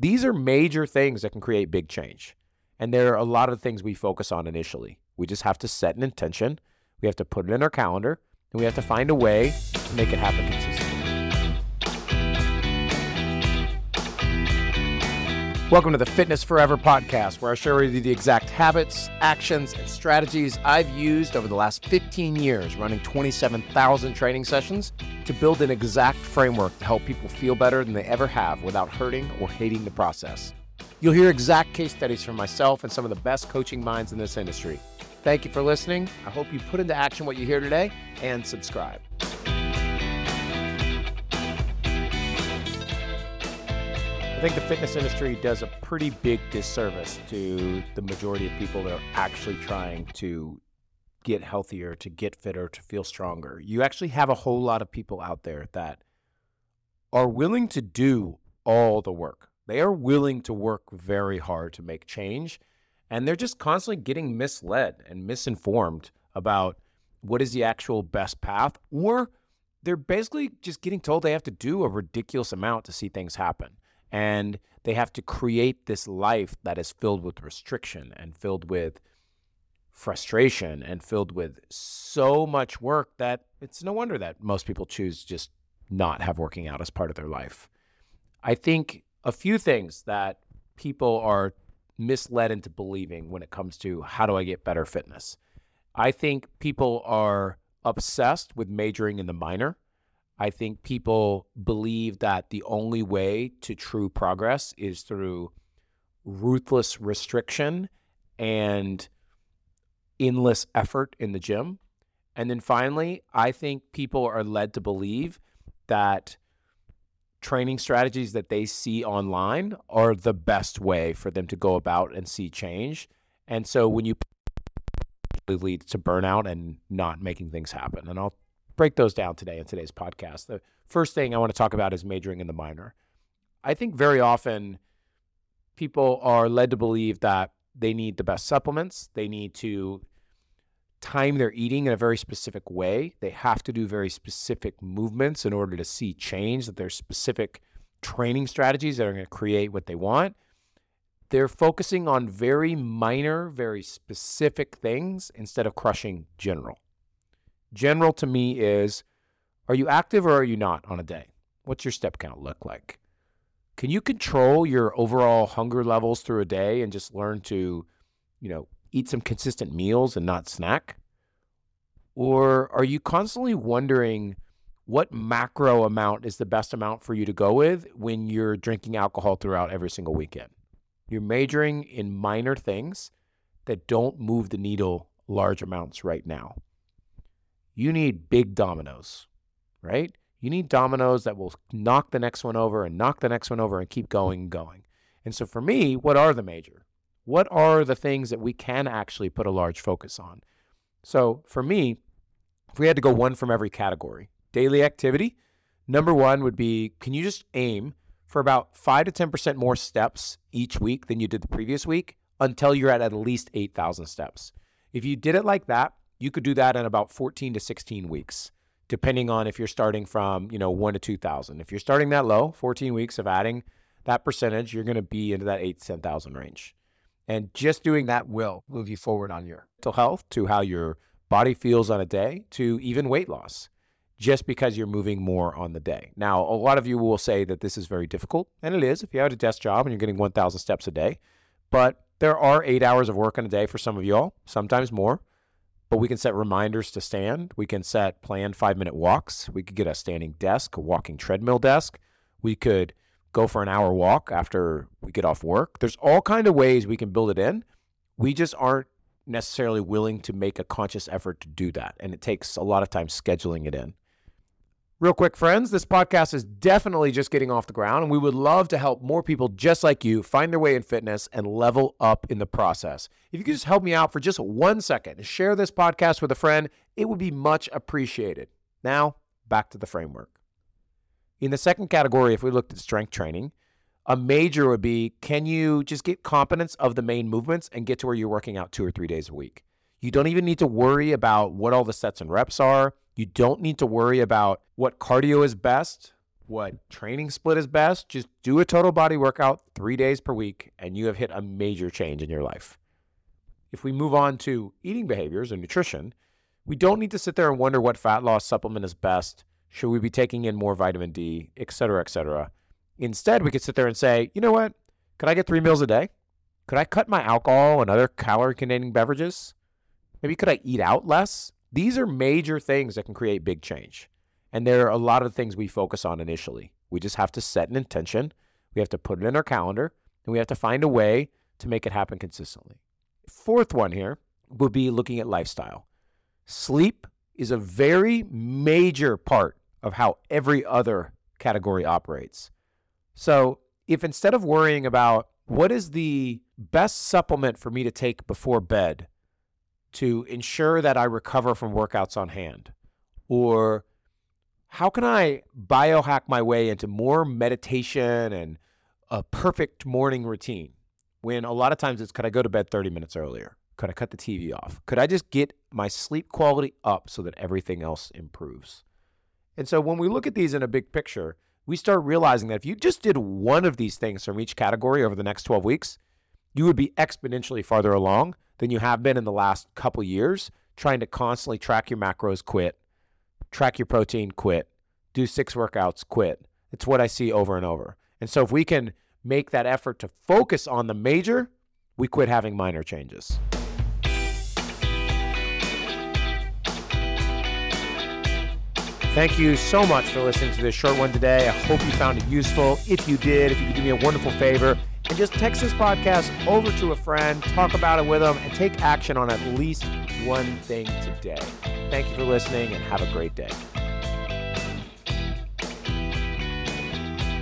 These are major things that can create big change. And there are a lot of things we focus on initially. We just have to set an intention, we have to put it in our calendar, and we have to find a way to make it happen consistently. Welcome to the Fitness Forever podcast, where I share with you the exact habits, actions, and strategies I've used over the last 15 years running 27,000 training sessions to build an exact framework to help people feel better than they ever have without hurting or hating the process. You'll hear exact case studies from myself and some of the best coaching minds in this industry. Thank you for listening. I hope you put into action what you hear today and subscribe. I think the fitness industry does a pretty big disservice to the majority of people that are actually trying to get healthier, to get fitter, to feel stronger. You actually have a whole lot of people out there that are willing to do all the work. They are willing to work very hard to make change, and they're just constantly getting misled and misinformed about what is the actual best path, or they're basically just getting told they have to do a ridiculous amount to see things happen and they have to create this life that is filled with restriction and filled with frustration and filled with so much work that it's no wonder that most people choose just not have working out as part of their life. I think a few things that people are misled into believing when it comes to how do I get better fitness. I think people are obsessed with majoring in the minor I think people believe that the only way to true progress is through ruthless restriction and endless effort in the gym. And then finally, I think people are led to believe that training strategies that they see online are the best way for them to go about and see change. And so when you leads to burnout and not making things happen. And I'll break those down today in today's podcast. The first thing I want to talk about is majoring in the minor. I think very often people are led to believe that they need the best supplements, they need to time their eating in a very specific way. They have to do very specific movements in order to see change, that there's specific training strategies that are going to create what they want. They're focusing on very minor, very specific things instead of crushing general. General to me is are you active or are you not on a day? What's your step count look like? Can you control your overall hunger levels through a day and just learn to, you know, eat some consistent meals and not snack? Or are you constantly wondering what macro amount is the best amount for you to go with when you're drinking alcohol throughout every single weekend? You're majoring in minor things that don't move the needle large amounts right now you need big dominoes, right? You need dominoes that will knock the next one over and knock the next one over and keep going and going. And so for me, what are the major? What are the things that we can actually put a large focus on? So for me, if we had to go one from every category, daily activity, number one would be can you just aim for about 5 to 10% more steps each week than you did the previous week until you're at at least 8,000 steps? If you did it like that, you could do that in about 14 to 16 weeks, depending on if you're starting from, you know, one to 2,000. If you're starting that low, 14 weeks of adding that percentage, you're going to be into that eight to 10,000 range. And just doing that will move you forward on your mental health to how your body feels on a day to even weight loss just because you're moving more on the day. Now, a lot of you will say that this is very difficult, and it is if you have a desk job and you're getting 1,000 steps a day. But there are eight hours of work in a day for some of y'all, sometimes more but we can set reminders to stand. We can set planned five minute walks. We could get a standing desk, a walking treadmill desk. We could go for an hour walk after we get off work. There's all kind of ways we can build it in. We just aren't necessarily willing to make a conscious effort to do that. And it takes a lot of time scheduling it in. Real quick, friends, this podcast is definitely just getting off the ground, and we would love to help more people just like you find their way in fitness and level up in the process. If you could just help me out for just one second and share this podcast with a friend, it would be much appreciated. Now, back to the framework. In the second category, if we looked at strength training, a major would be can you just get competence of the main movements and get to where you're working out two or three days a week? You don't even need to worry about what all the sets and reps are. You don't need to worry about what cardio is best, what training split is best. Just do a total body workout three days per week, and you have hit a major change in your life. If we move on to eating behaviors and nutrition, we don't need to sit there and wonder what fat loss supplement is best. Should we be taking in more vitamin D, et cetera, et cetera? Instead, we could sit there and say, you know what? Could I get three meals a day? Could I cut my alcohol and other calorie containing beverages? Maybe could I eat out less? These are major things that can create big change. And there are a lot of things we focus on initially. We just have to set an intention, we have to put it in our calendar, and we have to find a way to make it happen consistently. Fourth one here would be looking at lifestyle. Sleep is a very major part of how every other category operates. So, if instead of worrying about what is the best supplement for me to take before bed to ensure that I recover from workouts on hand, or how can I biohack my way into more meditation and a perfect morning routine? When a lot of times it's could I go to bed 30 minutes earlier? Could I cut the TV off? Could I just get my sleep quality up so that everything else improves? And so when we look at these in a big picture, we start realizing that if you just did one of these things from each category over the next 12 weeks, you would be exponentially farther along than you have been in the last couple years trying to constantly track your macros, quit, track your protein, quit, do six workouts, quit. It's what I see over and over. And so if we can make that effort to focus on the major, we quit having minor changes. Thank you so much for listening to this short one today. I hope you found it useful. If you did, if you could do me a wonderful favor and just text this podcast over to a friend, talk about it with them, and take action on at least one thing today. Thank you for listening and have a great day.